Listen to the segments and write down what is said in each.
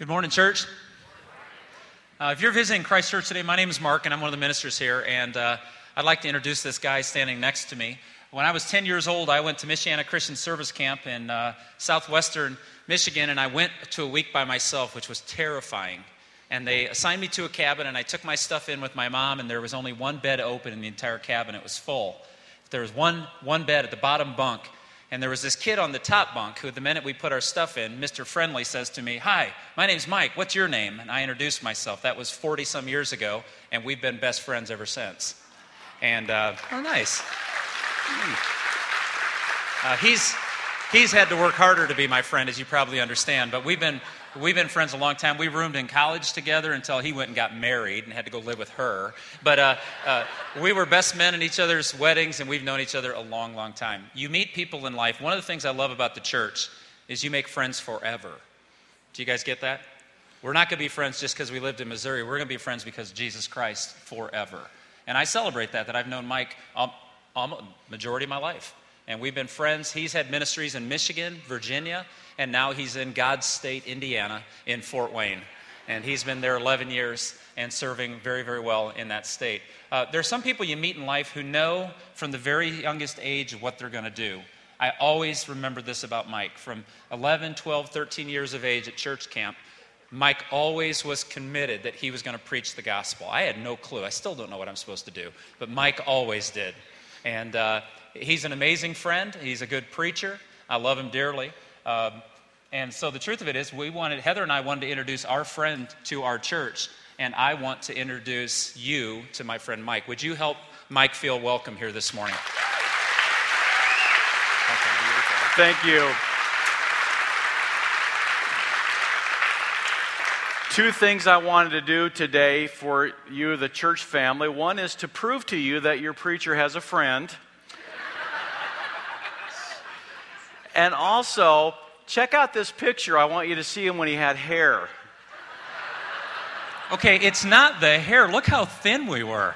Good morning, church. Uh, if you're visiting Christ Church today, my name is Mark, and I'm one of the ministers here. And uh, I'd like to introduce this guy standing next to me. When I was 10 years old, I went to Michiana Christian Service Camp in uh, southwestern Michigan, and I went to a week by myself, which was terrifying. And they assigned me to a cabin, and I took my stuff in with my mom, and there was only one bed open in the entire cabin. It was full. There was one, one bed at the bottom bunk, and there was this kid on the top bunk who, the minute we put our stuff in, Mr. Friendly says to me, Hi, my name's Mike. What's your name? And I introduced myself. That was 40 some years ago, and we've been best friends ever since. And, uh, oh, nice. Uh, he's, he's had to work harder to be my friend, as you probably understand, but we've been We've been friends a long time. We roomed in college together until he went and got married and had to go live with her. But uh, uh, we were best men in each other's weddings, and we've known each other a long, long time. You meet people in life. One of the things I love about the church is you make friends forever. Do you guys get that? We're not going to be friends just because we lived in Missouri. We're going to be friends because Jesus Christ forever. And I celebrate that, that I've known Mike um, majority of my life. And we've been friends. He's had ministries in Michigan, Virginia, and now he's in God's state, Indiana, in Fort Wayne. And he's been there 11 years and serving very, very well in that state. Uh, there are some people you meet in life who know from the very youngest age what they're going to do. I always remember this about Mike. From 11, 12, 13 years of age at church camp, Mike always was committed that he was going to preach the gospel. I had no clue. I still don't know what I'm supposed to do, but Mike always did. And uh, he's an amazing friend. He's a good preacher. I love him dearly. Um, and so the truth of it is, we wanted, Heather and I wanted to introduce our friend to our church, and I want to introduce you to my friend Mike. Would you help Mike feel welcome here this morning? Thank you. Two things I wanted to do today for you, the church family. One is to prove to you that your preacher has a friend. And also Check out this picture. I want you to see him when he had hair. Okay, it's not the hair. Look how thin we were.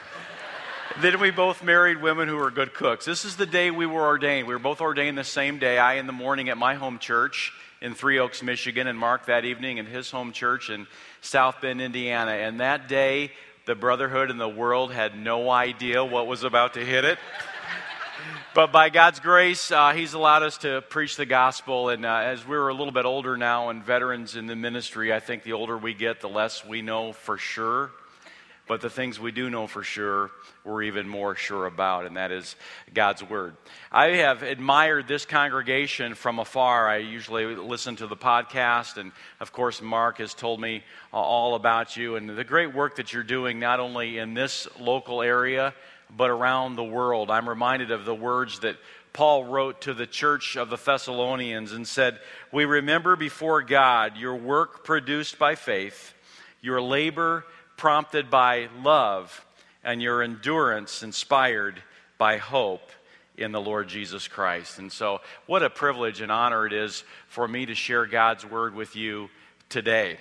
Then we both married women who were good cooks. This is the day we were ordained. We were both ordained the same day. I in the morning at my home church in Three Oaks, Michigan, and Mark that evening in his home church in South Bend, Indiana. And that day, the brotherhood and the world had no idea what was about to hit it but by God's grace, uh, He's allowed us to preach the gospel. And uh, as we're a little bit older now and veterans in the ministry, I think the older we get, the less we know for sure. But the things we do know for sure, we're even more sure about, and that is God's Word. I have admired this congregation from afar. I usually listen to the podcast, and of course, Mark has told me all about you and the great work that you're doing, not only in this local area but around the world. I'm reminded of the words that Paul wrote to the church of the Thessalonians and said, We remember before God your work produced by faith, your labor prompted by love, and your endurance inspired by hope in the Lord Jesus Christ. And so, what a privilege and honor it is for me to share God's word with you today.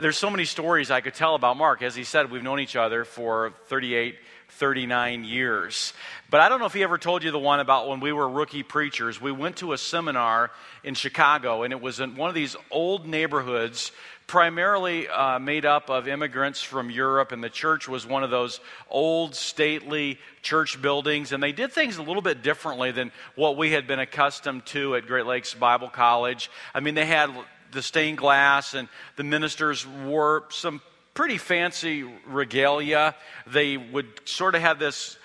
There's so many stories I could tell about Mark. As he said, we've known each other for 38 39 years. But I don't know if he ever told you the one about when we were rookie preachers. We went to a seminar in Chicago, and it was in one of these old neighborhoods, primarily uh, made up of immigrants from Europe, and the church was one of those old, stately church buildings. And they did things a little bit differently than what we had been accustomed to at Great Lakes Bible College. I mean, they had the stained glass, and the ministers wore some pretty fancy regalia. They would sort of have this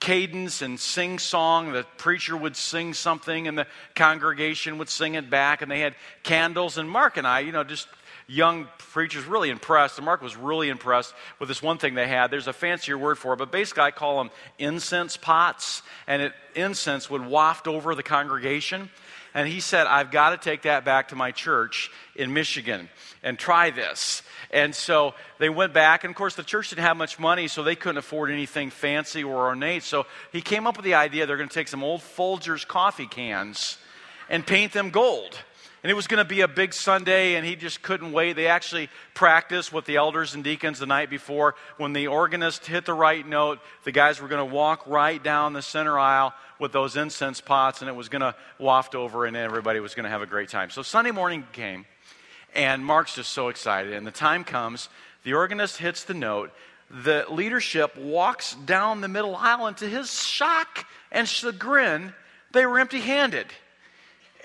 cadence and sing song. The preacher would sing something, and the congregation would sing it back, and they had candles. And Mark and I, you know, just young preachers, really impressed. And Mark was really impressed with this one thing they had. There's a fancier word for it, but basically, I call them incense pots, and it, incense would waft over the congregation. And he said, I've got to take that back to my church in Michigan and try this. And so they went back, and of course, the church didn't have much money, so they couldn't afford anything fancy or ornate. So he came up with the idea they're going to take some old Folgers coffee cans and paint them gold. And it was going to be a big Sunday, and he just couldn't wait. They actually practiced with the elders and deacons the night before. When the organist hit the right note, the guys were going to walk right down the center aisle with those incense pots, and it was going to waft over, and everybody was going to have a great time. So Sunday morning came, And Mark's just so excited. And the time comes, the organist hits the note, the leadership walks down the middle aisle, and to his shock and chagrin, they were empty handed.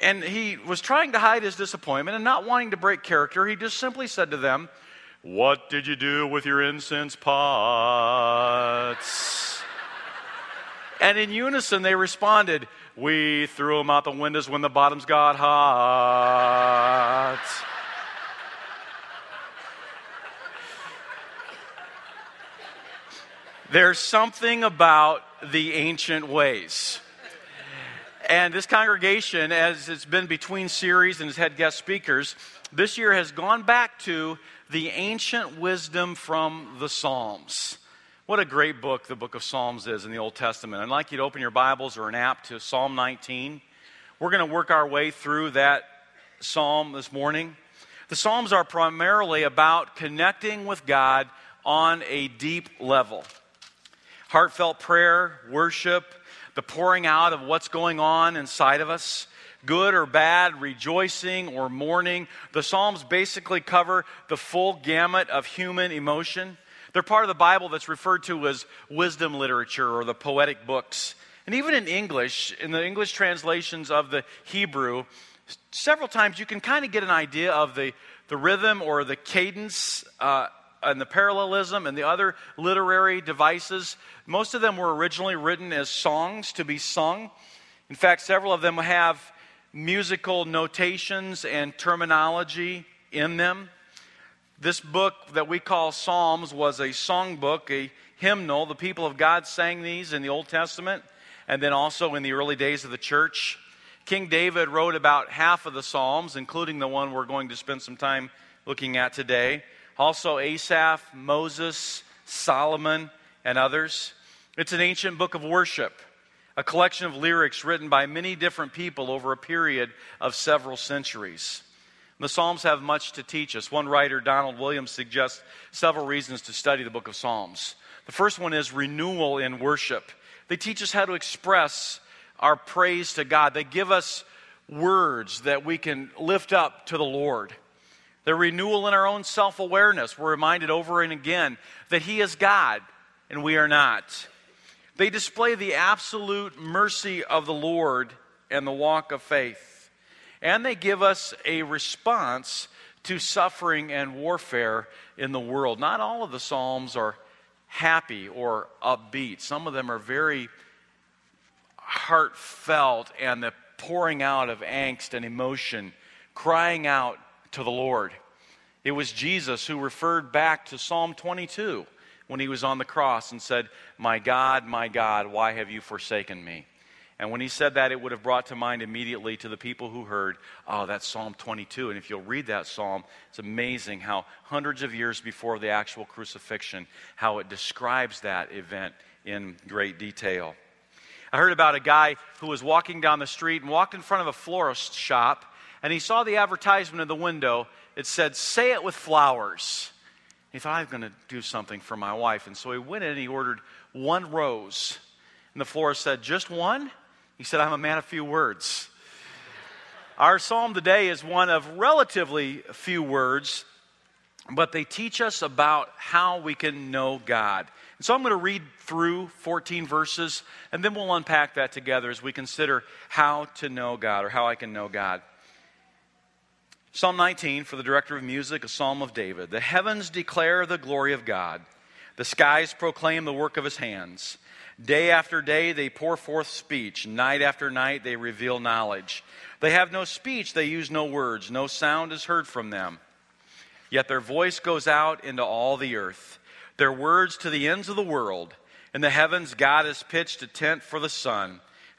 And he was trying to hide his disappointment and not wanting to break character. He just simply said to them, What did you do with your incense pots? and in unison, they responded, We threw them out the windows when the bottoms got hot. There's something about the ancient ways. And this congregation, as it's been between series and has had guest speakers, this year has gone back to the ancient wisdom from the Psalms. What a great book the book of Psalms is in the Old Testament. I'd like you to open your Bibles or an app to Psalm 19. We're going to work our way through that psalm this morning. The Psalms are primarily about connecting with God on a deep level heartfelt prayer, worship, the pouring out of what's going on inside of us, good or bad, rejoicing or mourning. The Psalms basically cover the full gamut of human emotion. They're part of the Bible that's referred to as wisdom literature or the poetic books. And even in English, in the English translations of the Hebrew, several times you can kind of get an idea of the, the rhythm or the cadence uh, and the parallelism and the other literary devices, most of them were originally written as songs to be sung. In fact, several of them have musical notations and terminology in them. This book that we call Psalms was a songbook, a hymnal. The people of God sang these in the Old Testament and then also in the early days of the church. King David wrote about half of the Psalms, including the one we're going to spend some time looking at today also Asaph, Moses, Solomon, and others. It's an ancient book of worship, a collection of lyrics written by many different people over a period of several centuries. The Psalms have much to teach us. One writer, Donald Williams, suggests several reasons to study the book of Psalms. The first one is renewal in worship. They teach us how to express our praise to God, they give us words that we can lift up to the Lord the renewal in our own self awareness. We're reminded over and again that He is God and we are not. They display the absolute mercy of the Lord and the walk of faith. And they give us a response to suffering and warfare in the world. Not all of the Psalms are happy or upbeat, some of them are very heartfelt and the pouring out of angst and emotion, crying out to the Lord. It was Jesus who referred back to Psalm 22 when he was on the cross and said, My God, my God, why have you forsaken me? And when he said that, it would have brought to mind immediately to the people who heard, oh, that's Psalm 22. And if you'll read that psalm, it's amazing how hundreds of years before the actual crucifixion, how it describes that event in great detail. I heard about a guy who was walking down the street and walked in front of a florist shop and he saw the advertisement in the window. It said, Say it with flowers. He thought, I'm going to do something for my wife. And so he went in and he ordered one rose. And the florist said, Just one? He said, I'm a man of few words. Our psalm today is one of relatively few words, but they teach us about how we can know God. And so I'm going to read through 14 verses, and then we'll unpack that together as we consider how to know God or how I can know God. Psalm 19 for the director of music, a psalm of David. The heavens declare the glory of God, the skies proclaim the work of his hands. Day after day they pour forth speech, night after night they reveal knowledge. They have no speech, they use no words, no sound is heard from them. Yet their voice goes out into all the earth, their words to the ends of the world. In the heavens, God has pitched a tent for the sun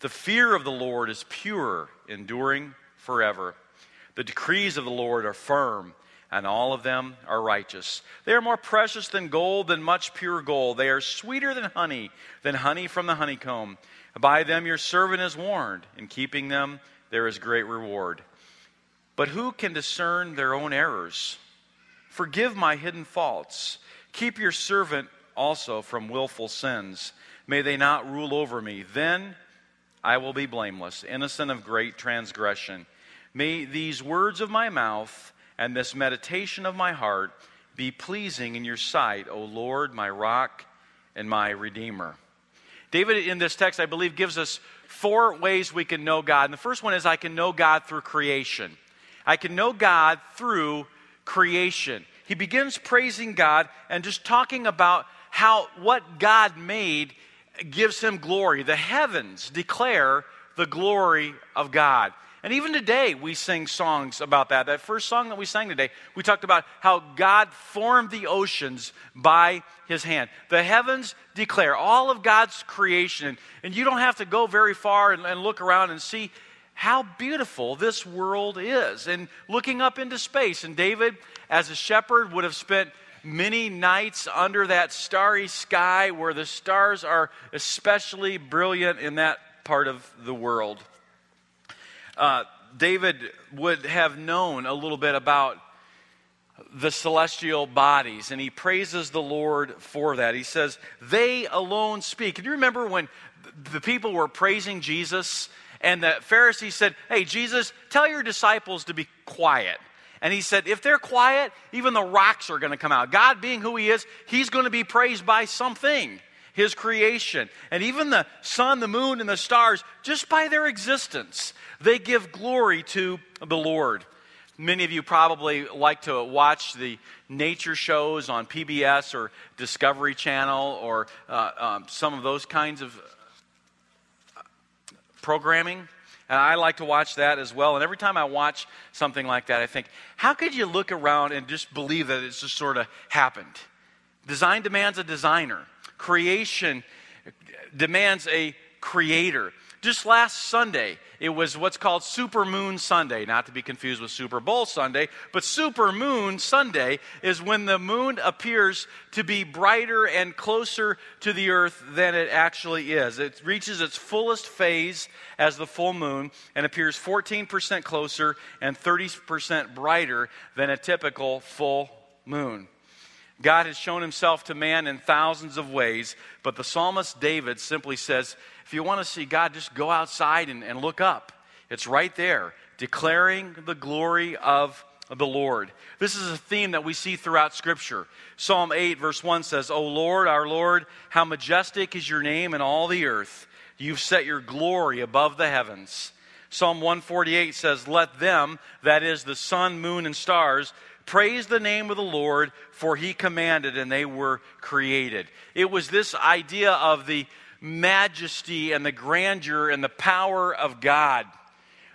The fear of the Lord is pure, enduring forever. The decrees of the Lord are firm, and all of them are righteous. They are more precious than gold, than much pure gold. They are sweeter than honey, than honey from the honeycomb. By them your servant is warned. In keeping them, there is great reward. But who can discern their own errors? Forgive my hidden faults. Keep your servant also from willful sins. May they not rule over me. Then I will be blameless, innocent of great transgression. May these words of my mouth and this meditation of my heart be pleasing in your sight, O Lord, my rock and my redeemer. David, in this text, I believe, gives us four ways we can know God. And the first one is I can know God through creation. I can know God through creation. He begins praising God and just talking about how what God made gives him glory. The heavens declare the glory of God. And even today, we sing songs about that. That first song that we sang today, we talked about how God formed the oceans by his hand. The heavens declare all of God's creation. And you don't have to go very far and, and look around and see how beautiful this world is. And looking up into space. And David, as a shepherd, would have spent many nights under that starry sky where the stars are especially brilliant in that part of the world uh, David would have known a little bit about the celestial bodies, and he praises the Lord for that. He says, They alone speak. Can you remember when the people were praising Jesus, and the Pharisees said, Hey, Jesus, tell your disciples to be quiet. And he said, If they're quiet, even the rocks are going to come out. God being who he is, he's going to be praised by something his creation. And even the sun, the moon, and the stars, just by their existence, they give glory to the Lord. Many of you probably like to watch the nature shows on PBS or Discovery Channel or uh, um, some of those kinds of uh, programming. And I like to watch that as well. And every time I watch something like that, I think, how could you look around and just believe that it's just sort of happened? Design demands a designer. Creation demands a creator. Just last Sunday, it was what's called Super Moon Sunday, not to be confused with Super Bowl Sunday, but Super Moon Sunday is when the moon appears to be brighter and closer to the earth than it actually is. It reaches its fullest phase as the full moon and appears 14% closer and 30% brighter than a typical full moon. God has shown himself to man in thousands of ways, but the psalmist David simply says, if you want to see God, just go outside and, and look up. It's right there, declaring the glory of the Lord. This is a theme that we see throughout Scripture. Psalm 8, verse 1 says, O Lord, our Lord, how majestic is your name in all the earth. You've set your glory above the heavens. Psalm 148 says, Let them, that is the sun, moon, and stars, Praise the name of the Lord, for he commanded and they were created. It was this idea of the majesty and the grandeur and the power of God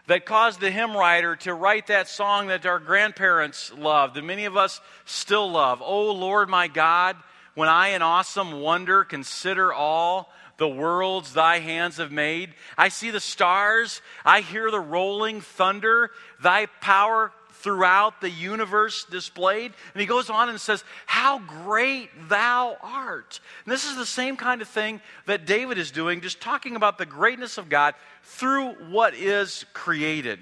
that caused the hymn writer to write that song that our grandparents loved that many of us still love. Oh Lord my God, when I in awesome wonder consider all the worlds thy hands have made, I see the stars, I hear the rolling thunder, thy power throughout the universe displayed. And he goes on and says, How great thou art. And this is the same kind of thing that David is doing, just talking about the greatness of God through what is created.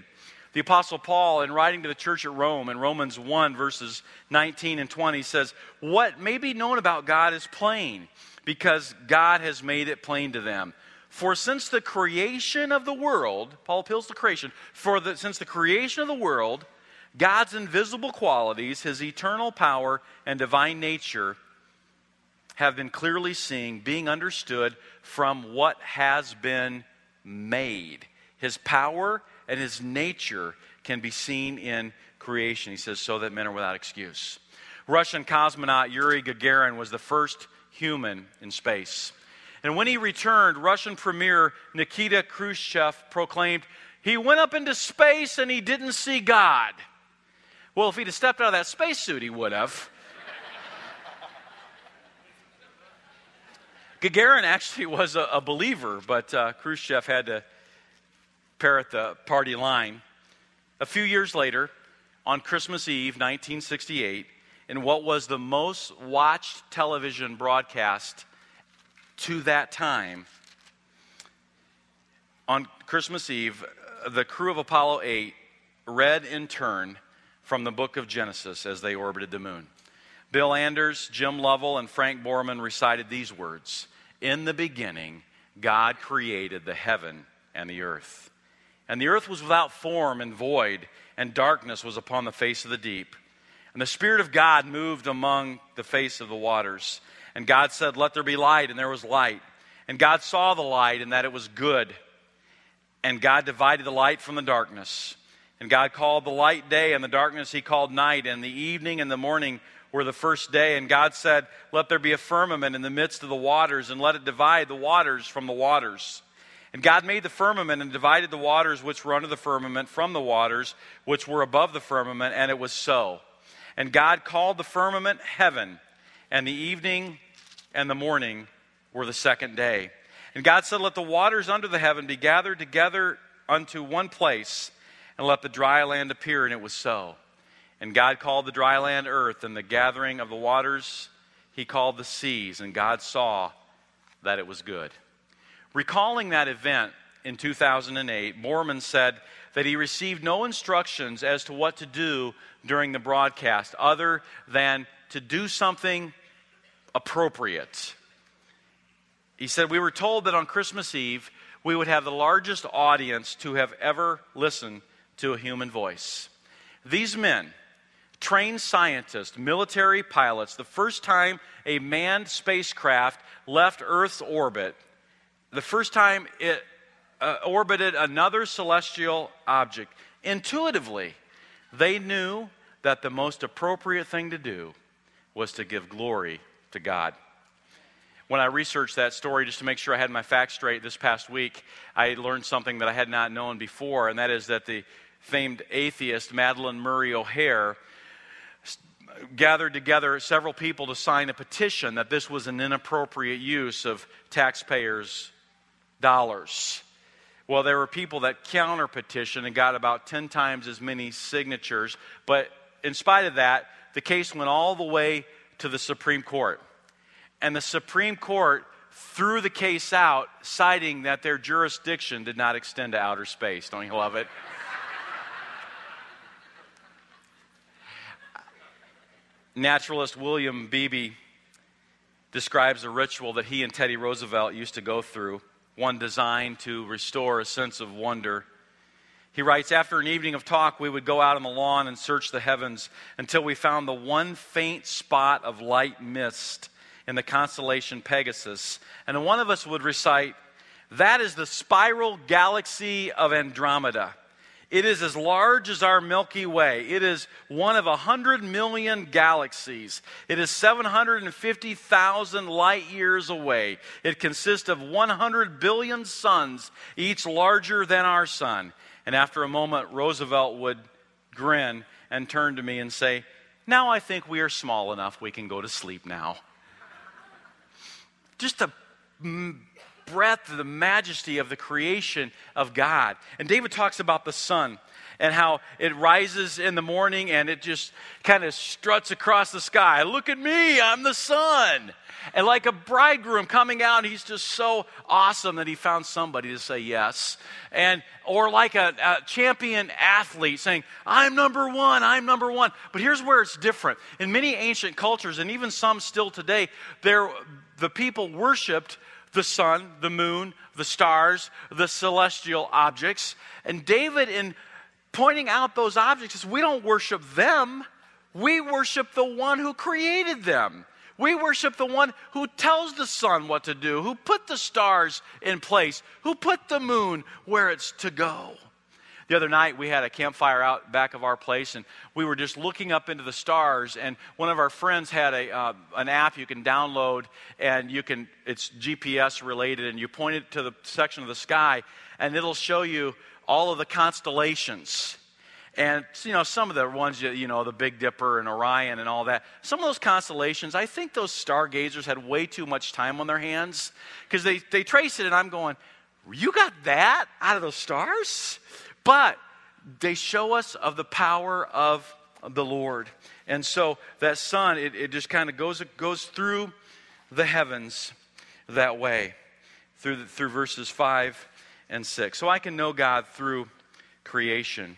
The Apostle Paul, in writing to the church at Rome, in Romans 1, verses 19 and 20, says, What may be known about God is plain, because God has made it plain to them. For since the creation of the world, Paul appeals to creation, for the, since the creation of the world, God's invisible qualities, his eternal power and divine nature, have been clearly seen, being understood from what has been made. His power and his nature can be seen in creation. He says, so that men are without excuse. Russian cosmonaut Yuri Gagarin was the first human in space. And when he returned, Russian Premier Nikita Khrushchev proclaimed, He went up into space and he didn't see God. Well, if he'd have stepped out of that spacesuit, he would have. Gagarin actually was a, a believer, but uh, Khrushchev had to parrot the party line. A few years later, on Christmas Eve, 1968, in what was the most watched television broadcast to that time. On Christmas Eve, the crew of Apollo 8 read in turn from the book of Genesis as they orbited the moon. Bill Anders, Jim Lovell, and Frank Borman recited these words In the beginning, God created the heaven and the earth. And the earth was without form and void, and darkness was upon the face of the deep. And the Spirit of God moved among the face of the waters. And God said, Let there be light, and there was light. And God saw the light, and that it was good. And God divided the light from the darkness. And God called the light day, and the darkness he called night. And the evening and the morning were the first day. And God said, Let there be a firmament in the midst of the waters, and let it divide the waters from the waters. And God made the firmament and divided the waters which were under the firmament from the waters which were above the firmament, and it was so. And God called the firmament heaven, and the evening and the morning were the second day. And God said, Let the waters under the heaven be gathered together unto one place, and let the dry land appear. And it was so. And God called the dry land earth, and the gathering of the waters he called the seas. And God saw that it was good. Recalling that event in 2008, Borman said that he received no instructions as to what to do during the broadcast other than to do something appropriate. He said, We were told that on Christmas Eve we would have the largest audience to have ever listened to a human voice. These men, trained scientists, military pilots, the first time a manned spacecraft left Earth's orbit, the first time it uh, orbited another celestial object, intuitively, they knew that the most appropriate thing to do was to give glory to God. When I researched that story, just to make sure I had my facts straight this past week, I learned something that I had not known before, and that is that the famed atheist Madalyn Murray O'Hair gathered together several people to sign a petition that this was an inappropriate use of taxpayers' dollars. Well, there were people that counter petitioned and got about 10 times as many signatures. But in spite of that, the case went all the way to the Supreme Court. And the Supreme Court threw the case out, citing that their jurisdiction did not extend to outer space. Don't you love it? Naturalist William Beebe describes a ritual that he and Teddy Roosevelt used to go through one designed to restore a sense of wonder. He writes, After an evening of talk, we would go out on the lawn and search the heavens until we found the one faint spot of light mist in the constellation Pegasus. And one of us would recite, That is the spiral galaxy of Andromeda. It is as large as our Milky Way. It is one of a 100 million galaxies. It is 750,000 light years away. It consists of 100 billion suns, each larger than our sun. And after a moment, Roosevelt would grin and turn to me and say, Now I think we are small enough we can go to sleep now. Just a breadth of the majesty of the creation of God. And David talks about the sun and how it rises in the morning and it just kind of struts across the sky. Look at me, I'm the sun. And like a bridegroom coming out, he's just so awesome that he found somebody to say yes. And or like a, a, champion athlete saying, I'm number one, I'm number one. But here's where it's different. In many ancient cultures, and even some still today, there the people worshiped the sun, the moon, the stars, the celestial objects. And David, in pointing out those objects, says, We don't worship them, we worship the one who created them. We worship the one who tells the sun what to do, who put the stars in place, who put the moon where it's to go. The other night, we had a campfire out back of our place, and we were just looking up into the stars. And one of our friends had a, uh, an app you can download, and you can it's GPS related, and you point it to the section of the sky, and it'll show you all of the constellations. And, you know, some of the ones, you know, the Big Dipper and Orion and all that, some of those constellations, I think those stargazers had way too much time on their hands because they, they trace it, and I'm going, you got that out of those stars? But they show us of the power of the Lord. And so that sun, it, it just kind of goes, goes through the heavens that way, through, the, through verses 5 and 6. So I can know God through creation.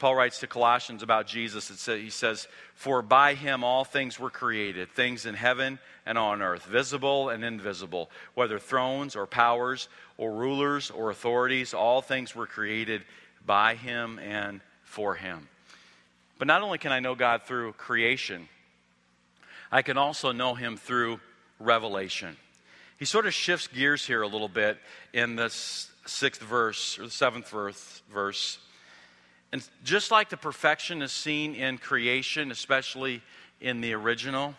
Paul writes to Colossians about Jesus. Says, he says, For by him all things were created, things in heaven and on earth, visible and invisible, whether thrones or powers or rulers or authorities, all things were created by him and for him. But not only can I know God through creation, I can also know him through revelation. He sort of shifts gears here a little bit in the sixth verse, or the seventh verse. verse and just like the perfection is seen in creation, especially in the original,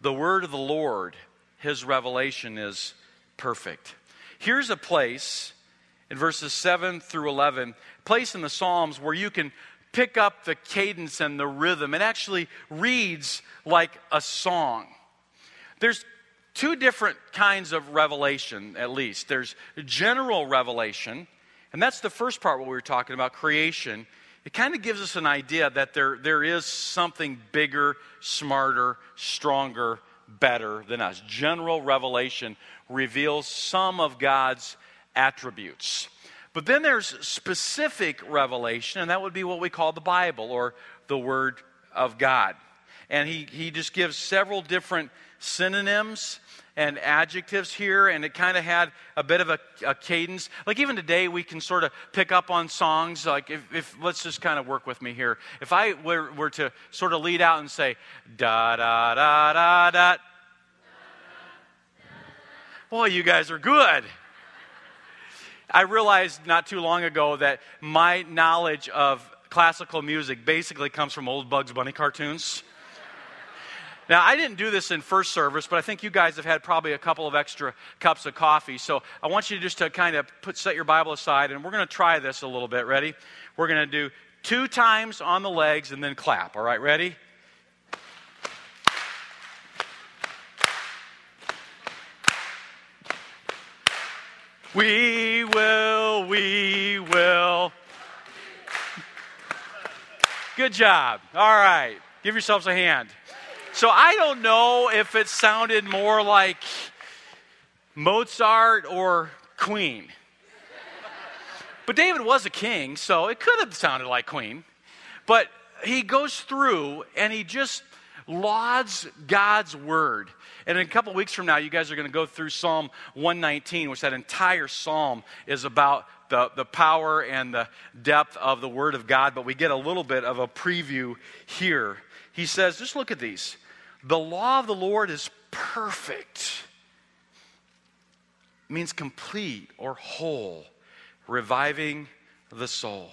the word of the Lord, his revelation is perfect. Here's a place in verses 7 through 11, place in the Psalms where you can pick up the cadence and the rhythm. It actually reads like a song. There's two different kinds of revelation, at least. There's general revelation, and that's the first part, what we were talking about creation. It kind of gives us an idea that there, there is something bigger, smarter, stronger, better than us. General revelation reveals some of God's attributes. But then there's specific revelation, and that would be what we call the Bible or the Word of God. And he, he just gives several different synonyms and adjectives here, and it kind of had a bit of a, a, cadence. Like even today, we can sort of pick up on songs. Like if, if let's just kind of work with me here. If I were, were to sort of lead out and say da da da da da, boy, you guys are good. I realized not too long ago that my knowledge of classical music basically comes from old Bugs Bunny cartoons. Now, I didn't do this in first service, but I think you guys have had probably a couple of extra cups of coffee. So I want you to just to kind of put, set your Bible aside, and we're going to try this a little bit. Ready? We're going to do two times on the legs and then clap. All right, ready? We will, we will. Good job. All right. Give yourselves a hand. So I don't know if it sounded more like Mozart or Queen. But David was a king, so it could have sounded like Queen. But he goes through and he just lauds God's word. And in a couple weeks from now, you guys are going to go through Psalm 119, which that entire psalm is about the, the power and the depth of the word of God. But we get a little bit of a preview here. He says, just look at these. The law of the Lord is perfect. It means complete or whole, reviving the soul.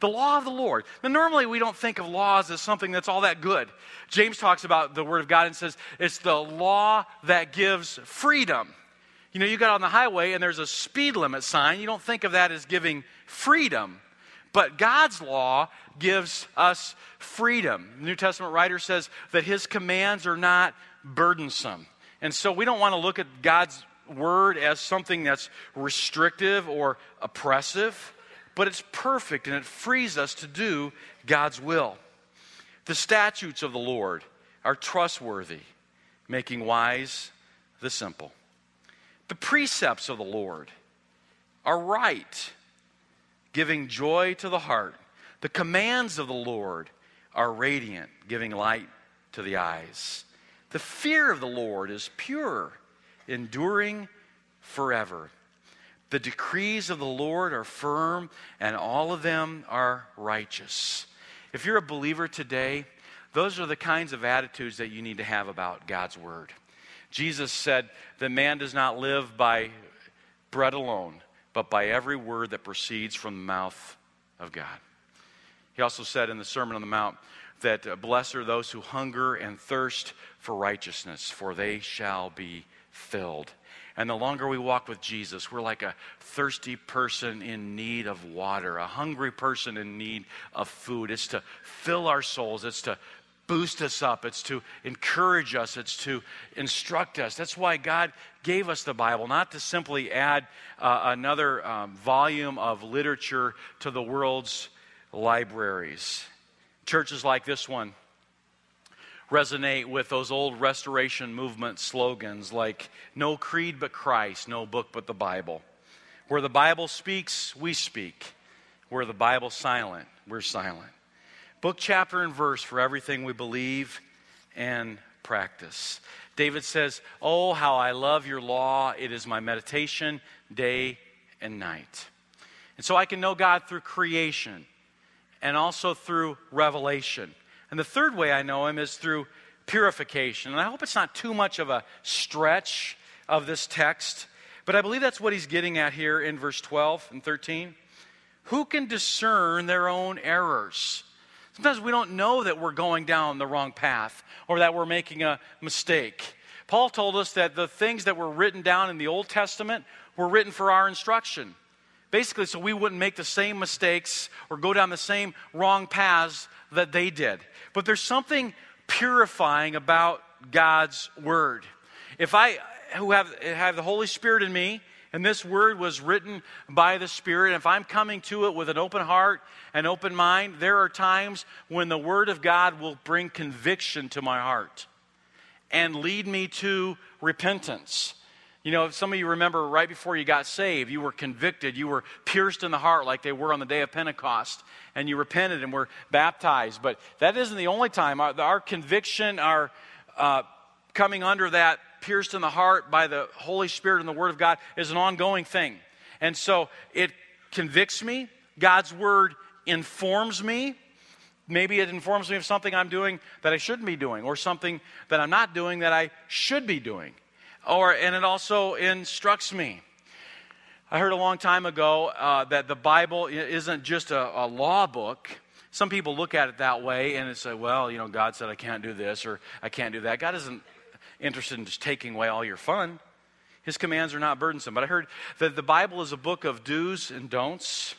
The law of the Lord. Now, normally we don't think of laws as something that's all that good. James talks about the Word of God and says it's the law that gives freedom. You know, you got on the highway and there's a speed limit sign. You don't think of that as giving freedom. But God's law gives us freedom. The New Testament writer says that his commands are not burdensome. And so we don't want to look at God's word as something that's restrictive or oppressive, but it's perfect and it frees us to do God's will. The statutes of the Lord are trustworthy, making wise the simple. The precepts of the Lord are right giving joy to the heart. The commands of the Lord are radiant, giving light to the eyes. The fear of the Lord is pure, enduring forever. The decrees of the Lord are firm, and all of them are righteous. If you're a believer today, those are the kinds of attitudes that you need to have about God's Word. Jesus said that man does not live by bread alone, but by every word that proceeds from the mouth of God. He also said in the Sermon on the Mount that uh, blessed are those who hunger and thirst for righteousness, for they shall be filled. And the longer we walk with Jesus, we're like a thirsty person in need of water, a hungry person in need of food. It's to fill our souls, it's to boost us up, it's to encourage us, it's to instruct us. That's why God gave us the Bible, not to simply add uh, another um, volume of literature to the world's libraries. Churches like this one resonate with those old restoration movement slogans like no creed but Christ, no book but the Bible. Where the Bible speaks, we speak. Where the Bible's silent, we're silent. Book, chapter, and verse for everything we believe and practice. David says, Oh, how I love your law. It is my meditation day and night. And so I can know God through creation and also through revelation. And the third way I know him is through purification. And I hope it's not too much of a stretch of this text, but I believe that's what he's getting at here in verse 12 and 13. Who can discern their own errors? Sometimes we don't know that we're going down the wrong path or that we're making a mistake. Paul told us that the things that were written down in the Old Testament were written for our instruction. Basically, so we wouldn't make the same mistakes or go down the same wrong paths that they did. But there's something purifying about God's Word. If I, who have, have the Holy Spirit in me, and this word was written by the Spirit. And if I'm coming to it with an open heart and open mind, there are times when the Word of God will bring conviction to my heart and lead me to repentance. You know, if some of you remember right before you got saved, you were convicted, you were pierced in the heart like they were on the day of Pentecost, and you repented and were baptized. But that isn't the only time. Our, our conviction, our uh, coming under that pierced in the heart by the Holy Spirit and the Word of God is an ongoing thing. And so it convicts me. God's Word informs me. Maybe it informs me of something I'm doing that I shouldn't be doing, or something that I'm not doing that I should be doing or and it also instructs me. I heard a long time ago uh, that the Bible isn't just a, a, law book. Some people look at it that way and say, well, you know, God said I can't do this or I can't do that. God isn't interested in just taking away all your fun. His commands are not burdensome. But I heard that the Bible is a book of do's and don'ts.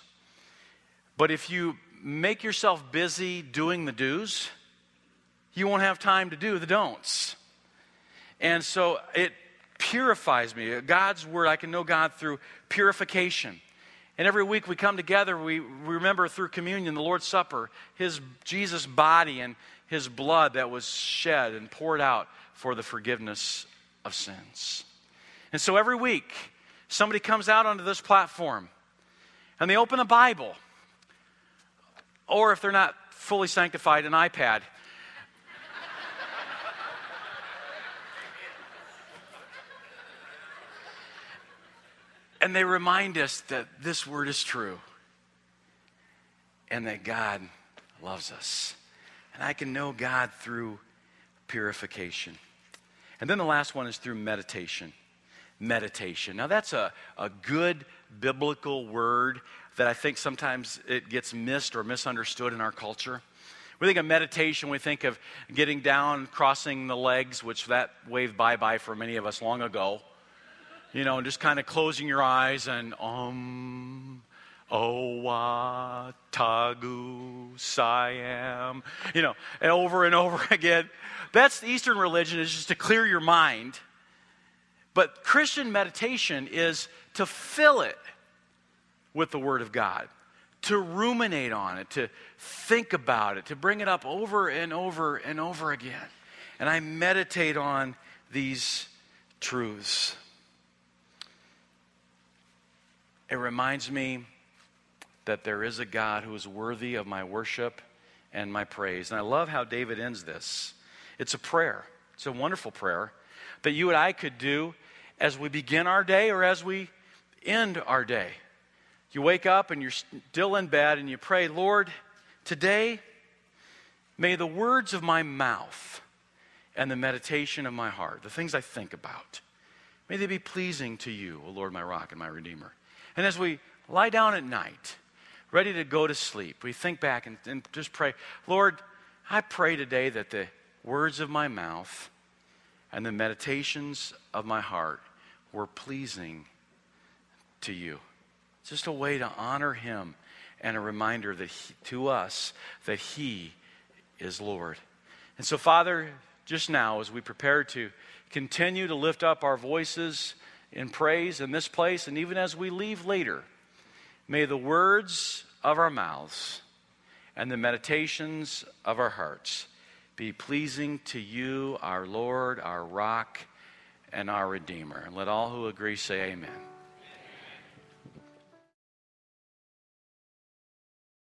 But if you make yourself busy doing the do's, you won't have time to do the don'ts. And so it purifies me. God's word, I can know God through purification. And every week we come together, we remember through communion, the Lord's Supper, his Jesus' body and his blood that was shed and poured out for the forgiveness of sins. And so every week, somebody comes out onto this platform and they open a Bible, or if they're not fully sanctified, an iPad. And they remind us that this word is true and that God loves us. And I can know God through purification. And then the last one is through meditation. Meditation. Now, that's a, a good biblical word that I think sometimes it gets missed or misunderstood in our culture. We think of meditation, we think of getting down, crossing the legs, which that waved bye bye for many of us long ago you know, and just kind of closing your eyes and um, Owa Tagu Siam, you know, and over and over again. That's the Eastern religion, is just to clear your mind. But Christian meditation is to fill it with the Word of God, to ruminate on it, to think about it, to bring it up over and over and over again. And I meditate on these truths. It reminds me that there is a God who is worthy of my worship and my praise. And I love how David ends this. It's a prayer, it's a wonderful prayer that you and I could do as we begin our day or as we end our day. You wake up and you're still in bed and you pray, Lord, today may the words of my mouth and the meditation of my heart, the things I think about, may they be pleasing to you, O Lord, my rock and my redeemer. And as we lie down at night, ready to go to sleep, we think back and, and just pray, Lord, I pray today that the words of my mouth and the meditations of my heart were pleasing to you. Just a way to honor him and a reminder that he, to us that he is Lord. And so, Father, just now, as we prepare to continue to lift up our voices in praise in this place, and even as we leave later, may the words of our mouths and the meditations of our hearts be pleasing to you, our Lord, our rock, and our Redeemer. And let all who agree say, Amen.